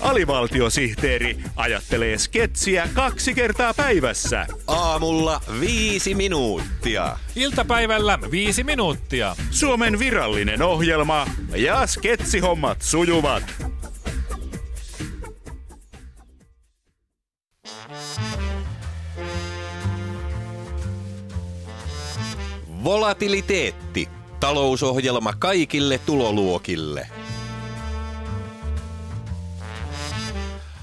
Alivaltiosihteeri ajattelee sketsiä kaksi kertaa päivässä. Aamulla viisi minuuttia. Iltapäivällä viisi minuuttia. Suomen virallinen ohjelma ja sketsihommat sujuvat. Volatiliteetti. Talousohjelma kaikille tuloluokille.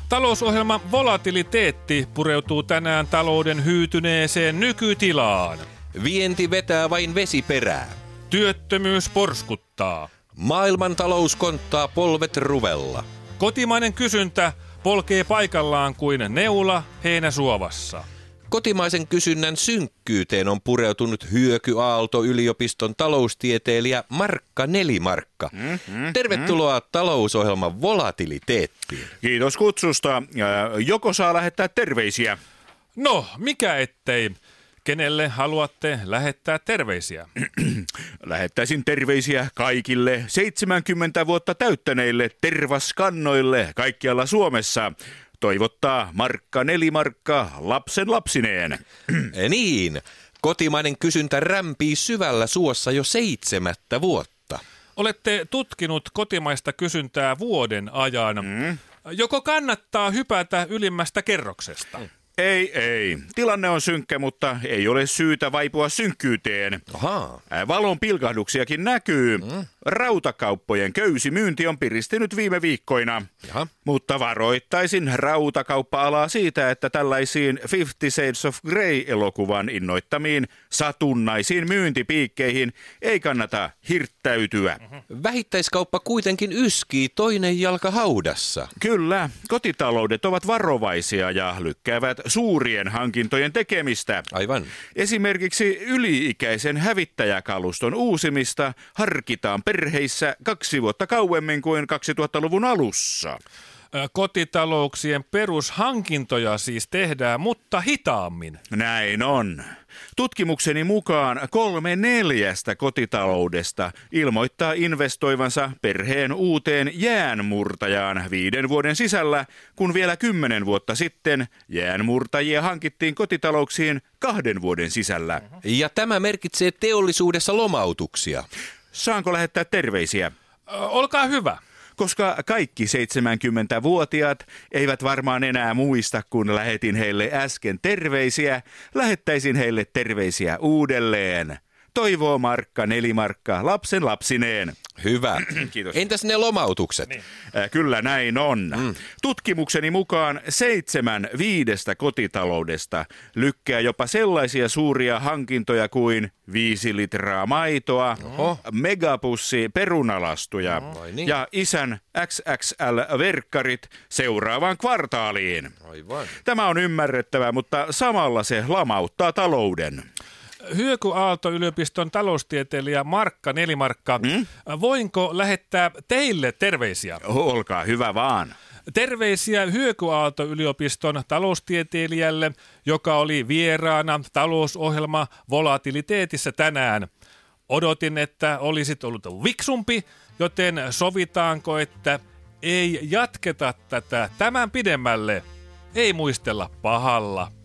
Talousohjelma Volatiliteetti pureutuu tänään talouden hyytyneeseen nykytilaan. Vienti vetää vain vesiperää. Työttömyys porskuttaa. Maailmantalous konttaa polvet ruvella. Kotimainen kysyntä polkee paikallaan kuin neula heinäsuovassa. Kotimaisen kysynnän synkkyyteen on pureutunut Hyökyaalto yliopiston taloustieteilijä Markka Nelimarkka. Mm-hmm. Tervetuloa talousohjelman volatiliteettiin. Kiitos kutsusta. Joko saa lähettää terveisiä? No, mikä ettei. Kenelle haluatte lähettää terveisiä? Lähettäisin terveisiä kaikille 70 vuotta täyttäneille tervaskannoille kaikkialla Suomessa. Toivottaa Markka Nelimarkka lapsen lapsineen. niin, kotimainen kysyntä rämpii syvällä suossa jo seitsemättä vuotta. Olette tutkinut kotimaista kysyntää vuoden ajan. Mm. Joko kannattaa hypätä ylimmästä kerroksesta? Mm. Ei, ei. Tilanne on synkkä, mutta ei ole syytä vaipua synkkyyteen. Aha. Valon pilkahduksiakin näkyy. Mm. Rautakauppojen köysimyynti on piristynyt viime viikkoina. Jaha. Mutta varoittaisin rautakauppa-alaa siitä, että tällaisiin Fifty Shades of Grey-elokuvan innoittamiin satunnaisiin myyntipiikkeihin ei kannata hirttäytyä. Mm-hmm. Vähittäiskauppa kuitenkin yskii toinen jalka haudassa. Kyllä, kotitaloudet ovat varovaisia ja lykkäävät suurien hankintojen tekemistä. Aivan. Esimerkiksi yli-ikäisen hävittäjäkaluston uusimista harkitaan perheissä kaksi vuotta kauemmin kuin 2000-luvun alussa. Kotitalouksien perushankintoja siis tehdään, mutta hitaammin. Näin on. Tutkimukseni mukaan kolme neljästä kotitaloudesta ilmoittaa investoivansa perheen uuteen jäänmurtajaan viiden vuoden sisällä, kun vielä kymmenen vuotta sitten jäänmurtajia hankittiin kotitalouksiin kahden vuoden sisällä. Ja tämä merkitsee teollisuudessa lomautuksia. Saanko lähettää terveisiä? Olkaa hyvä koska kaikki 70-vuotiaat eivät varmaan enää muista, kun lähetin heille äsken terveisiä, lähettäisin heille terveisiä uudelleen. Toivoo Markka, nelimarkka, lapsen lapsineen. Hyvä. Kiitos. Entäs ne lomautukset? Niin. Äh, kyllä näin on. Mm. Tutkimukseni mukaan seitsemän viidestä kotitaloudesta lykkää jopa sellaisia suuria hankintoja kuin viisi litraa maitoa, Oho. megapussi perunalastuja Oho. niin. ja isän XXL-verkkarit seuraavaan kvartaaliin. Aivan. Tämä on ymmärrettävä, mutta samalla se lamauttaa talouden. Hyöky Aalto-yliopiston taloustieteilijä Markka Nelimarkka, mm? voinko lähettää teille terveisiä? Olkaa hyvä vaan. Terveisiä Hyöky Aalto-yliopiston taloustieteilijälle, joka oli vieraana talousohjelma volatiliteetissä tänään. Odotin, että olisit ollut viksumpi, joten sovitaanko, että ei jatketa tätä tämän pidemmälle. Ei muistella pahalla.